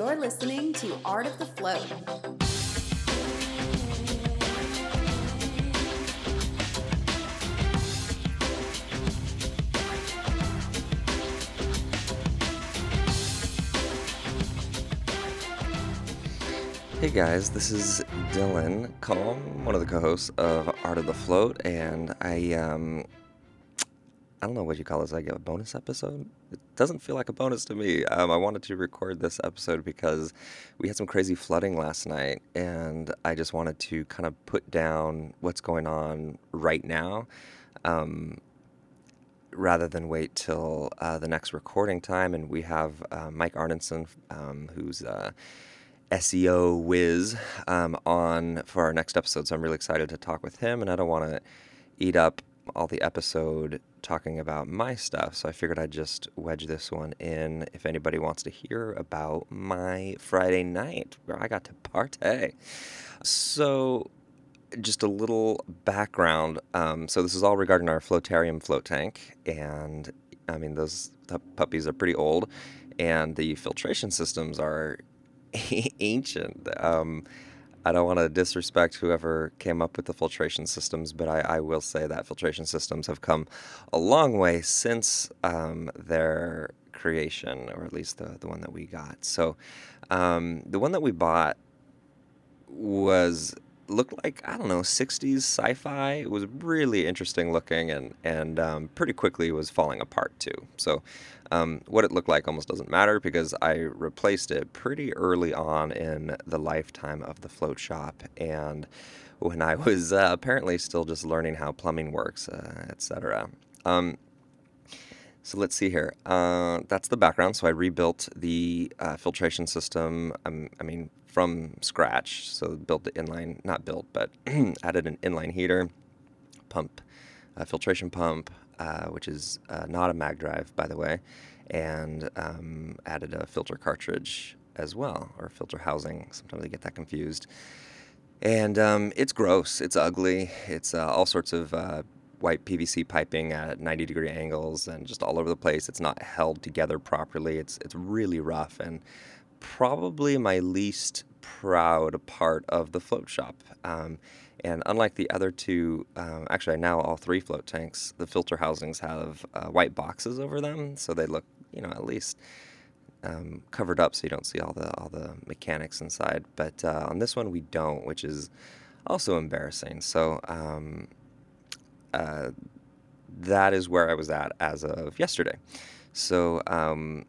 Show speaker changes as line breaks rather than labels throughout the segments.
You're listening to Art of the Float.
Hey guys, this is Dylan Calm, one of the co-hosts of Art of the Float, and I um I don't know what you call this, like a bonus episode. It doesn't feel like a bonus to me. Um, I wanted to record this episode because we had some crazy flooding last night, and I just wanted to kind of put down what's going on right now. Um, rather than wait till uh, the next recording time. And we have uh, Mike Arnesen, um, who's uh, SEO whiz, um, on for our next episode. So I'm really excited to talk with him, and I don't want to eat up all the episode talking about my stuff. So I figured I'd just wedge this one in if anybody wants to hear about my Friday night where I got to partay. So just a little background. Um, so this is all regarding our Floatarium float tank, and I mean those puppies are pretty old, and the filtration systems are ancient. Um, I don't want to disrespect whoever came up with the filtration systems, but I, I, will say that filtration systems have come a long way since um, their creation, or at least the, the one that we got. So um, the one that we bought was looked like I don't know 60s sci-fi. It was really interesting looking, and and um, pretty quickly was falling apart too. So um, what it looked like almost doesn't matter because I replaced it pretty early on in the lifetime of the float shop, and when I was uh, apparently still just learning how plumbing works, uh, etc. Um, so let's see here. Uh, that's the background. So I rebuilt the uh, filtration system. Um, I mean, from scratch. So built the inline, not built, but added an inline heater, pump, filtration pump, uh, which is uh, not a mag drive, by the way, and um, added a filter cartridge as well, or filter housing. Sometimes I get that confused. And um, it's gross. It's ugly. It's uh, all sorts of uh, white PVC piping at 90 degree angles and just all over the place. It's not held together properly. It's it's really rough and probably my least proud part of the float shop. Um, and unlike the other two, um, actually now all three float tanks, the filter housings have uh, white boxes over them, so they look, you know, at least um, covered up, so you don't see all the all the mechanics inside. But uh, on this one, we don't, which is also embarrassing. So um, uh, that is where I was at as of yesterday. So um,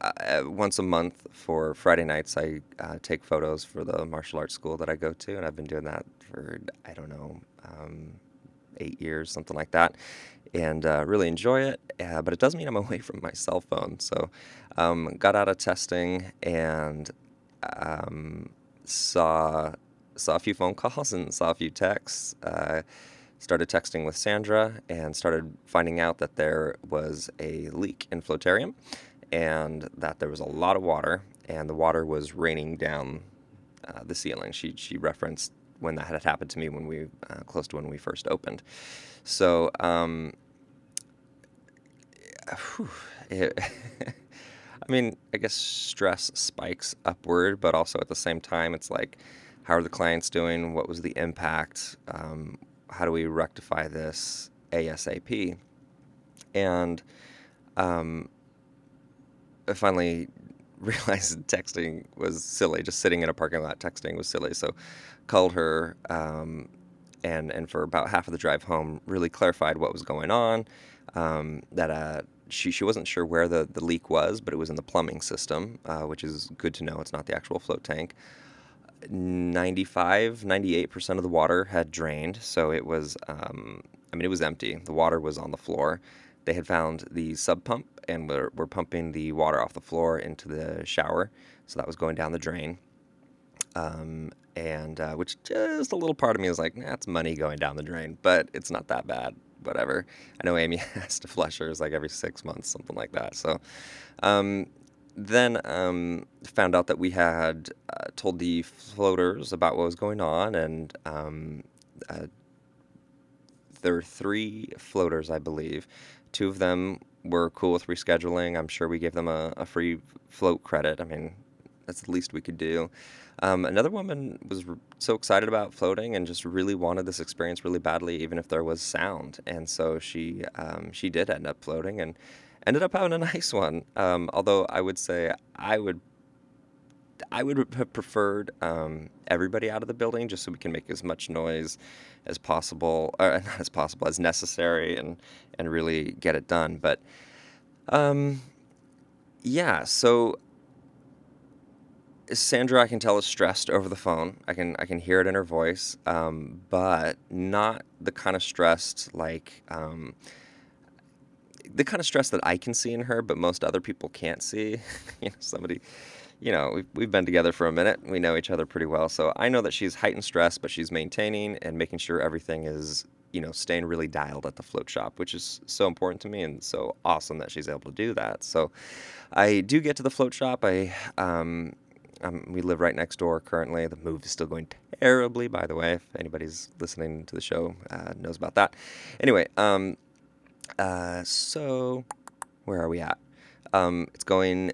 uh, once a month for Friday nights, I uh, take photos for the martial arts school that I go to, and I've been doing that for I don't know um, eight years, something like that, and uh, really enjoy it. Uh, but it does mean I'm away from my cell phone, so um, got out of testing and um, saw saw a few phone calls and saw a few texts. Uh, started texting with Sandra and started finding out that there was a leak in Floatarium and that there was a lot of water, and the water was raining down uh, the ceiling. She she referenced when that had happened to me when we uh, close to when we first opened. So, um, whew, it, I mean, I guess stress spikes upward, but also at the same time, it's like, how are the clients doing? What was the impact? Um, how do we rectify this ASAP? And um, Finally realized texting was silly. Just sitting in a parking lot texting was silly. So called her um, and and for about half of the drive home, really clarified what was going on. Um, that uh, she she wasn't sure where the the leak was, but it was in the plumbing system, uh, which is good to know. It's not the actual float tank. 95, 98% of the water had drained, so it was, um, I mean, it was empty. The water was on the floor. They had found the sump pump and were, were pumping the water off the floor into the shower. So that was going down the drain. Um, and uh, which just a little part of me is like, that's nah, money going down the drain, but it's not that bad. Whatever. I know Amy has to flush hers like every six months, something like that. So um, then um, found out that we had uh, told the floaters about what was going on, and um, uh, there are three floaters, I believe, Two of them were cool with rescheduling. I'm sure we gave them a, a free float credit. I mean, that's the least we could do. Um, another woman was so excited about floating and just really wanted this experience really badly, even if there was sound. And so she um, she did end up floating and ended up having a nice one. Um, although I would say I would I would have preferred um, everybody out of the building just so we can make as much noise as possible, or not as possible as necessary, and and really get it done. But um, yeah, so Sandra, I can tell is stressed over the phone. I can I can hear it in her voice, um, but not the kind of stressed like um, the kind of stress that I can see in her, but most other people can't see. you know, somebody, you know, we've we've been together for a minute. We know each other pretty well, so I know that she's heightened stress, but she's maintaining and making sure everything is you know staying really dialed at the float shop, which is so important to me and so awesome that she's able to do that. So I do get to the float shop. I um, um, we live right next door currently. The move is still going terribly, by the way. If anybody's listening to the show, uh, knows about that. Anyway, um, uh, so where are we at? Um, it's going.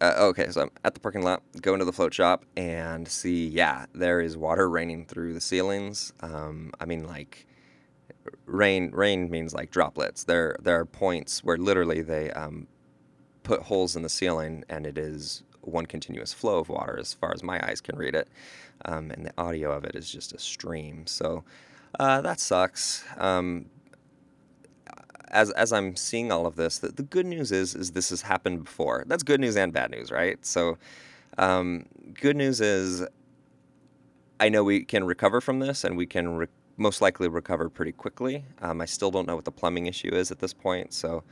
Uh, okay, so I'm at the parking lot, go into the float shop, and see, yeah, there is water raining through the ceilings. Um, I mean, like rain. Rain means like droplets. There, there are points where literally they um, put holes in the ceiling, and it is one continuous flow of water as far as my eyes can read it. Um, and the audio of it is just a stream. So uh, that sucks. Um, as, as I'm seeing all of this, the, the good news is is this has happened before. That's good news and bad news, right? So, um, good news is I know we can recover from this, and we can re- most likely recover pretty quickly. Um, I still don't know what the plumbing issue is at this point, so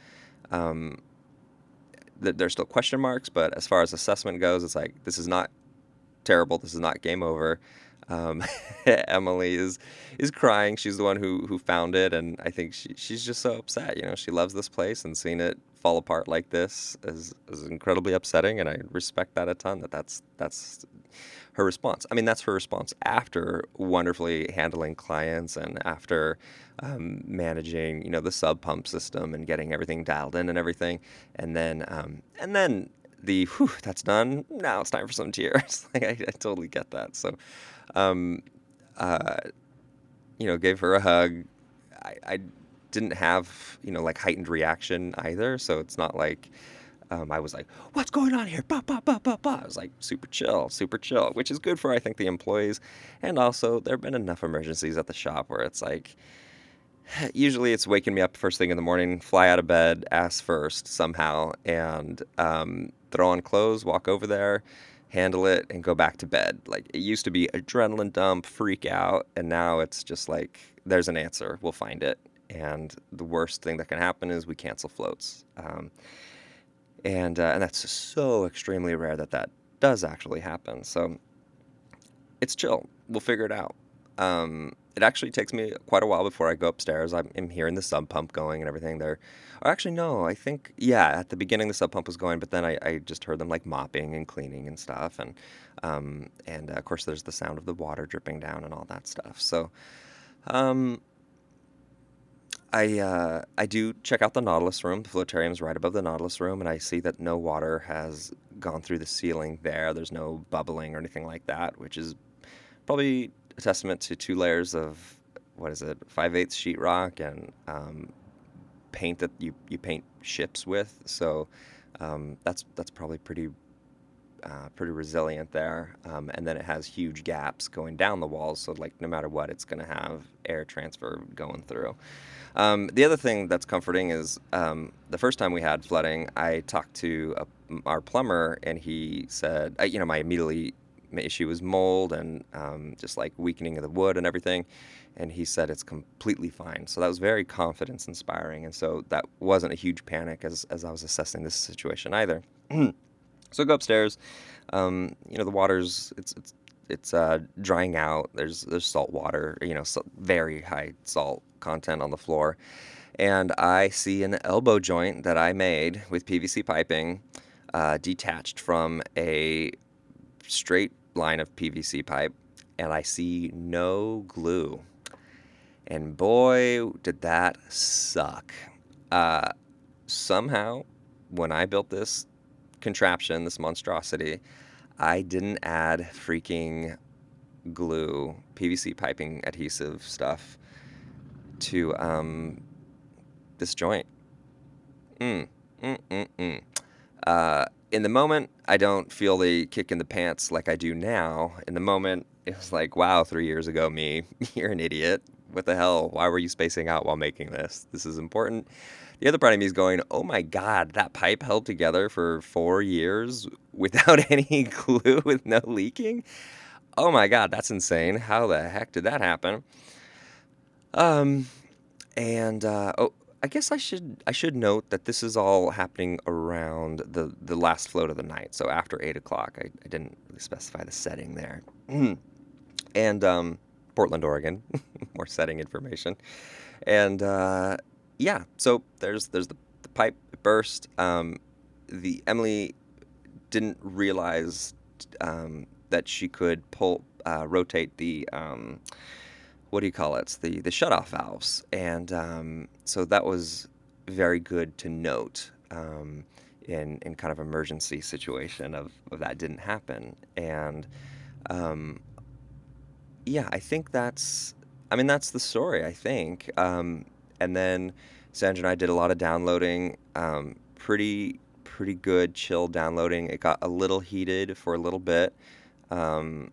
um, th- there's still question marks. But as far as assessment goes, it's like this is not terrible. This is not game over. Um, Emily is is crying. She's the one who who found it, and I think she she's just so upset. You know, she loves this place, and seeing it fall apart like this is is incredibly upsetting. And I respect that a ton. That that's that's her response. I mean, that's her response after wonderfully handling clients and after um, managing, you know, the sump pump system and getting everything dialed in and everything, and then um, and then the whew, that's done. Now it's time for some tears. like I, I totally get that. So, um, uh, you know, gave her a hug. I, I didn't have you know like heightened reaction either. So it's not like um, I was like, "What's going on here?" Bah, bah, bah, bah, bah. I was like super chill, super chill, which is good for I think the employees, and also there have been enough emergencies at the shop where it's like. Usually, it's waking me up first thing in the morning, fly out of bed, ass first somehow, and um, throw on clothes, walk over there, handle it, and go back to bed. Like it used to be adrenaline dump, freak out, and now it's just like there's an answer, we'll find it. And the worst thing that can happen is we cancel floats. Um, and uh, and that's so extremely rare that that does actually happen. So it's chill. We'll figure it out. Um, it actually takes me quite a while before I go upstairs. I'm, I'm hearing the sump pump going and everything there. Or actually, no, I think, yeah, at the beginning the sump pump was going, but then I, I just heard them like mopping and cleaning and stuff. And, um, and uh, of course, there's the sound of the water dripping down and all that stuff. So, um, I uh, I do check out the Nautilus room. The floatarium is right above the Nautilus room, and I see that no water has gone through the ceiling there. There's no bubbling or anything like that, which is probably a testament to two layers of what is it, five eighths sheetrock and um, paint that you, you paint ships with. So um, that's that's probably pretty uh, pretty resilient there. Um, and then it has huge gaps going down the walls, so like no matter what, it's going to have air transfer going through. Um, the other thing that's comforting is um, the first time we had flooding, I talked to a, our plumber, and he said, uh, you know, my immediately issue was mold and um, just like weakening of the wood and everything. And he said it's completely fine. So that was very confidence inspiring. And so that wasn't a huge panic as, as I was assessing this situation either. so I go upstairs. Um, you know, the water's, it's, it's, it's uh, drying out. There's, there's salt water, you know, very high salt content on the floor. And I see an elbow joint that I made with PVC piping uh, detached from a straight line of PVC pipe, and I see no glue. And boy, did that suck. Uh, somehow, when I built this contraption, this monstrosity, I didn't add freaking glue, PVC piping adhesive stuff to um, this joint. Mm, mm, mm, mm. Uh, in the moment, I don't feel the kick in the pants like I do now. In the moment, it was like, wow, three years ago, me, you're an idiot. What the hell? Why were you spacing out while making this? This is important. The other part of me is going, oh my God, that pipe held together for four years without any glue, with no leaking? Oh my God, that's insane. How the heck did that happen? Um, and uh, oh, I guess I should I should note that this is all happening around the the last float of the night. So after eight o'clock, I, I didn't really specify the setting there. and um, Portland, Oregon, more setting information. And uh, yeah, so there's there's the, the pipe burst. Um, the Emily didn't realize um, that she could pull uh, rotate the um, what do you call it? the the shutoff valves, and um, so that was very good to note um, in in kind of emergency situation of, of that didn't happen, and um, yeah, I think that's I mean that's the story. I think, um, and then Sandra and I did a lot of downloading, um, pretty pretty good chill downloading. It got a little heated for a little bit. Um,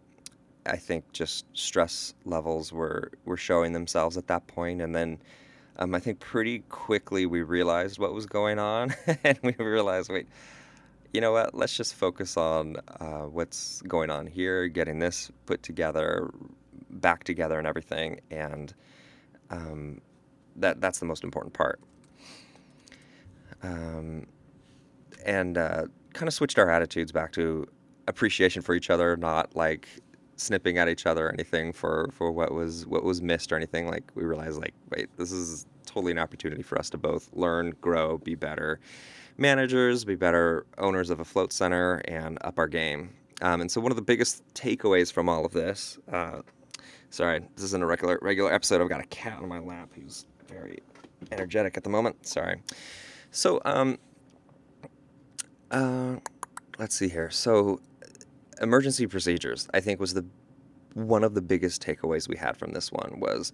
I think just stress levels were were showing themselves at that point, and then um, I think pretty quickly we realized what was going on, and we realized, wait, you know what? Let's just focus on uh, what's going on here, getting this put together, back together, and everything, and um, that that's the most important part. Um, and uh, kind of switched our attitudes back to appreciation for each other, not like snipping at each other or anything for for what was what was missed or anything. Like we realized, like, wait, this is totally an opportunity for us to both learn, grow, be better managers, be better owners of a float center, and up our game. Um, and so one of the biggest takeaways from all of this. Uh, sorry, this isn't a regular regular episode. I've got a cat on my lap who's very energetic at the moment. Sorry. So, um, uh, let's see here. So, emergency procedures, I think, was the one of the biggest takeaways we had from this one was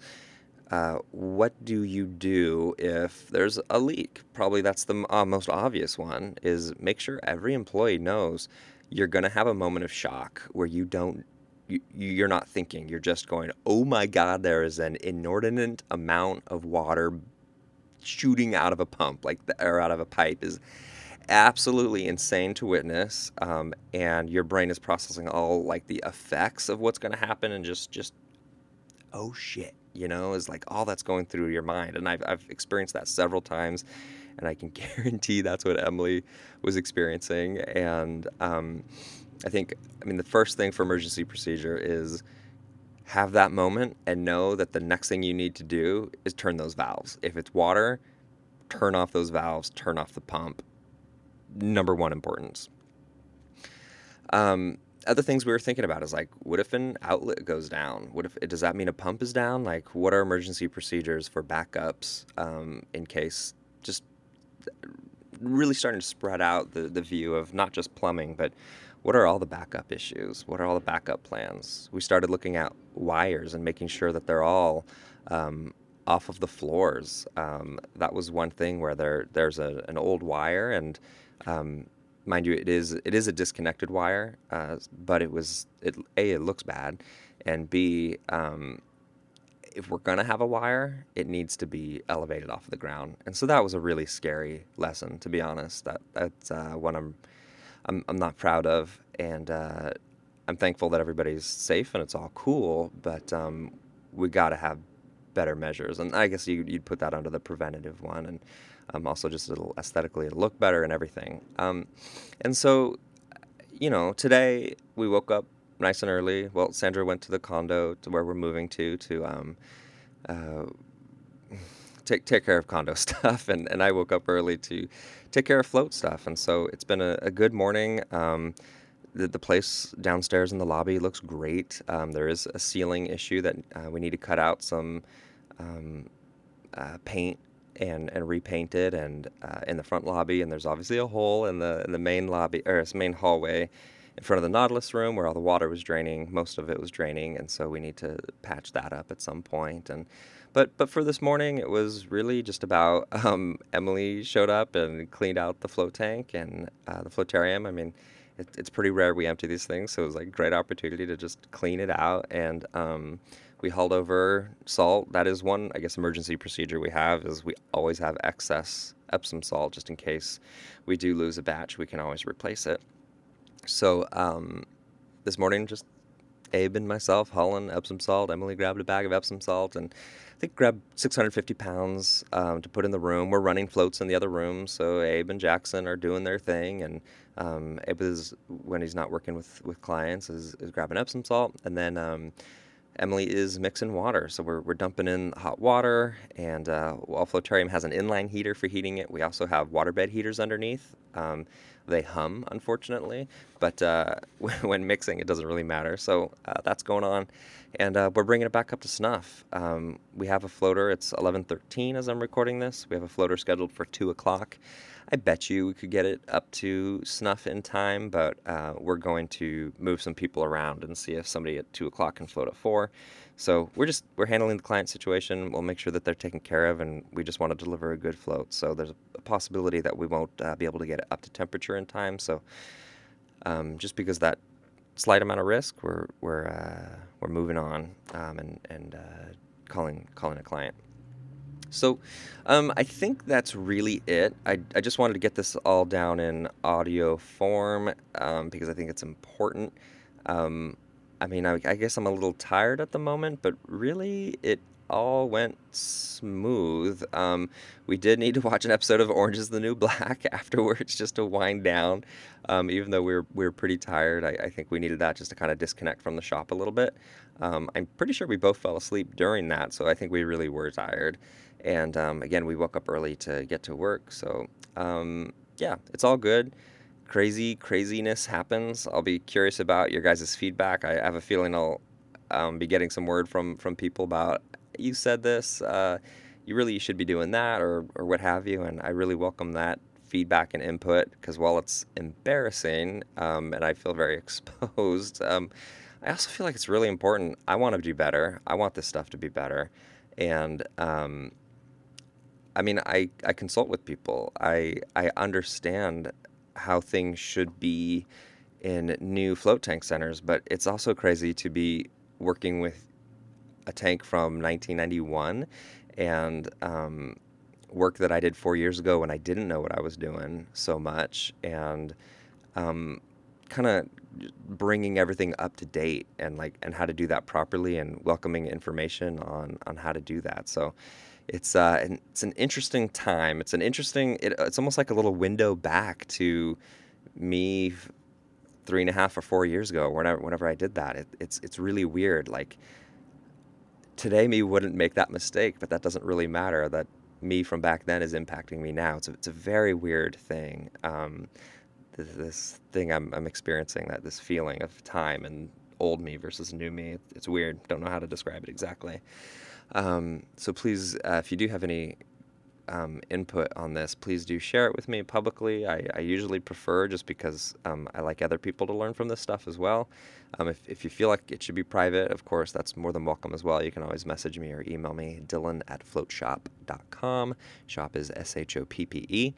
uh, what do you do if there's a leak? Probably that's the uh, most obvious one. Is make sure every employee knows you're going to have a moment of shock where you don't. You, you're not thinking. You're just going, "Oh my God! There is an inordinate amount of water shooting out of a pump, like the, or out of a pipe." Is absolutely insane to witness um, and your brain is processing all like the effects of what's going to happen and just just oh shit you know is like all that's going through your mind. And I've, I've experienced that several times and i can guarantee that's what emily was experiencing. And um, i think i mean the first thing for emergency procedure is have that moment and know that the next thing you need to do is turn those valves. If it's water turn off those valves turn off the pump number one importance. Um, other things we were thinking about is like, what if an outlet goes down? What if does that mean a pump is down? Like, what are emergency procedures for backups um, in case? Just really starting to spread out the the view of not just plumbing, but what are all the backup issues? What are all the backup plans? We started looking at wires and making sure that they're all um, off of the floors. Um, that was one thing where there there's a, an old wire and um, mind you, it is it is a disconnected wire, uh, but it was it a it looks bad, and b um, if we're gonna have a wire, it needs to be elevated off the ground, and so that was a really scary lesson, to be honest. That that's uh, one I'm I'm I'm not proud of, and uh, I'm thankful that everybody's safe and it's all cool, but um, we got to have better measures, and I guess you, you'd put that under the preventative one, and um, also just it'll aesthetically it'll look better and everything. Um, and so, you know, today we woke up nice and early. Well, Sandra went to the condo to where we're moving to to um, uh, take take care of condo stuff, and, and I woke up early to take care of float stuff. And so it's been a, a good morning. Um, the, the place downstairs in the lobby looks great. Um, there is a ceiling issue that uh, we need to cut out some um, uh, paint and and repaint it and uh, in the front lobby and there's obviously a hole in the in the main lobby or main hallway in front of the Nautilus room where all the water was draining. Most of it was draining, and so we need to patch that up at some point. And but but for this morning, it was really just about um, Emily showed up and cleaned out the float tank and uh, the floatarium I mean, it, it's pretty rare we empty these things, so it was like a great opportunity to just clean it out and. Um, we hauled over salt. That is one, I guess, emergency procedure we have is we always have excess Epsom salt just in case we do lose a batch. We can always replace it. So um, this morning, just Abe and myself hauling Epsom salt. Emily grabbed a bag of Epsom salt and I think grabbed 650 pounds um, to put in the room. We're running floats in the other room, so Abe and Jackson are doing their thing, and um, Abe is when he's not working with with clients is, is grabbing Epsom salt, and then um, Emily is mixing water. So we're, we're dumping in hot water, and uh, while Floatarium has an inline heater for heating it, we also have waterbed heaters underneath. Um, they hum, unfortunately, but uh, when mixing, it doesn't really matter. So uh, that's going on, and uh, we're bringing it back up to snuff. Um, we have a floater. It's 11:13 as I'm recording this. We have a floater scheduled for two o'clock. I bet you we could get it up to snuff in time, but uh, we're going to move some people around and see if somebody at two o'clock can float at four. So we're just we're handling the client situation. We'll make sure that they're taken care of, and we just want to deliver a good float. So there's a possibility that we won't uh, be able to get it up to temperature in time. So um, just because that slight amount of risk, we're we're uh, we're moving on um, and and uh, calling calling a client. So um, I think that's really it. I, I just wanted to get this all down in audio form um, because I think it's important. Um, I mean, I, I, guess I'm a little tired at the moment, but really it all went smooth. Um, we did need to watch an episode of Orange is the New Black afterwards just to wind down. Um, even though we were, we were pretty tired, I, I, think we needed that just to kind of disconnect from the shop a little bit. Um, I'm pretty sure we both fell asleep during that, so I think we really were tired. And um, again, we woke up early to get to work. So um, yeah, it's all good. Crazy craziness happens. I'll be curious about your guys' feedback. I have a feeling I'll um, be getting some word from from people about you said this. Uh, you really should be doing that, or or what have you. And I really welcome that feedback and input because while it's embarrassing um, and I feel very exposed, um, I also feel like it's really important. I want to do better. I want this stuff to be better, and um, I mean, I, I consult with people. I I understand how things should be in new float tank centers, but it's also crazy to be working with a tank from 1991 and um, work that I did four years ago when I didn't know what I was doing so much and um, kind of bringing everything up to date and like and how to do that properly and welcoming information on on how to do that. So it's uh, an, it's an interesting time. It's an interesting. It, it's almost like a little window back to me three and a half or four years ago. Whenever whenever I did that, it, it's it's really weird. Like today, me wouldn't make that mistake, but that doesn't really matter. That me from back then is impacting me now. It's a, it's a very weird thing. Um, this, this, thing I'm, I'm experiencing, that this feeling of time and old me versus new me. It's weird. Don't know how to describe it exactly. Um, so please, uh, if you do have any um, input on this, please do share it with me publicly. I, I usually prefer just because um, I like other people to learn from this stuff as well. Um, if, if you feel like it should be private, of course, that's more than welcome as well. You can always message me or email me, dylan at floatshoppe.com. Shop is S H O P P E.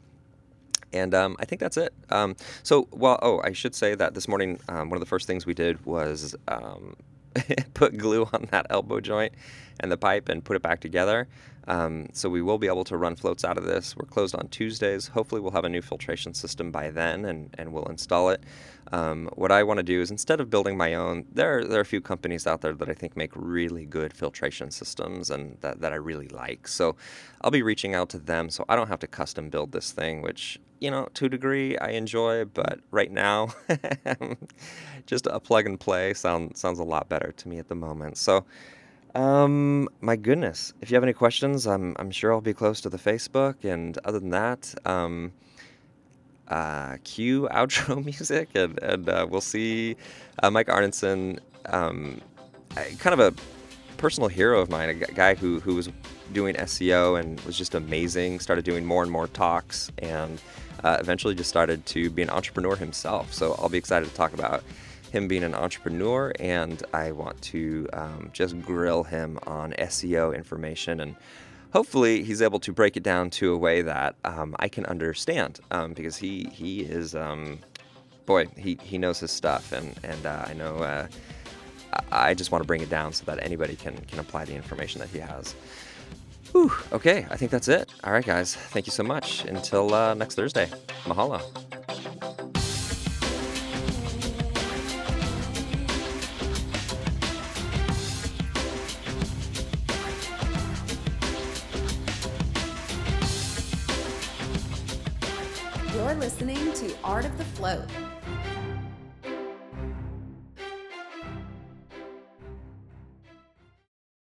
And um, I think that's it. Um, so, well, oh, I should say that this morning, um, one of the first things we did was um, put glue on that elbow joint and the pipe and put it back together. Um, so we will be able to run floats out of this. We're closed on Tuesdays. Hopefully, we'll have a new filtration system by then, and, and we'll install it. Um, what I want to do is instead of building my own, there, there are a few companies out there that I think make really good filtration systems and that, that I really like. So I'll be reaching out to them so I don't have to custom build this thing, which, you know, to a degree I enjoy, but right now, just a plug and play sound, sounds a lot better to me at the moment. So, um, my goodness. If you have any questions, I'm I'm sure I'll be close to the Facebook. And other than that, um, uh, cue outro music, and and uh, we'll see. Uh, Mike Arnesen, um, kind of a personal hero of mine, a guy who who was doing SEO and was just amazing. Started doing more and more talks and uh, eventually just started to be an entrepreneur himself. So I'll be excited to talk about him being an entrepreneur, and I want to um, just grill him on SEO information and hopefully he's able to break it down to a way that um, I can understand um, because he he is um, boy he, he knows his stuff and and uh, I know uh, I just want to bring it down so that anybody can can apply the information that he has. Whew, okay, I think that's it. All right, guys, thank you so much. Until uh, next Thursday, mahalo.
You're listening to Art of the Float.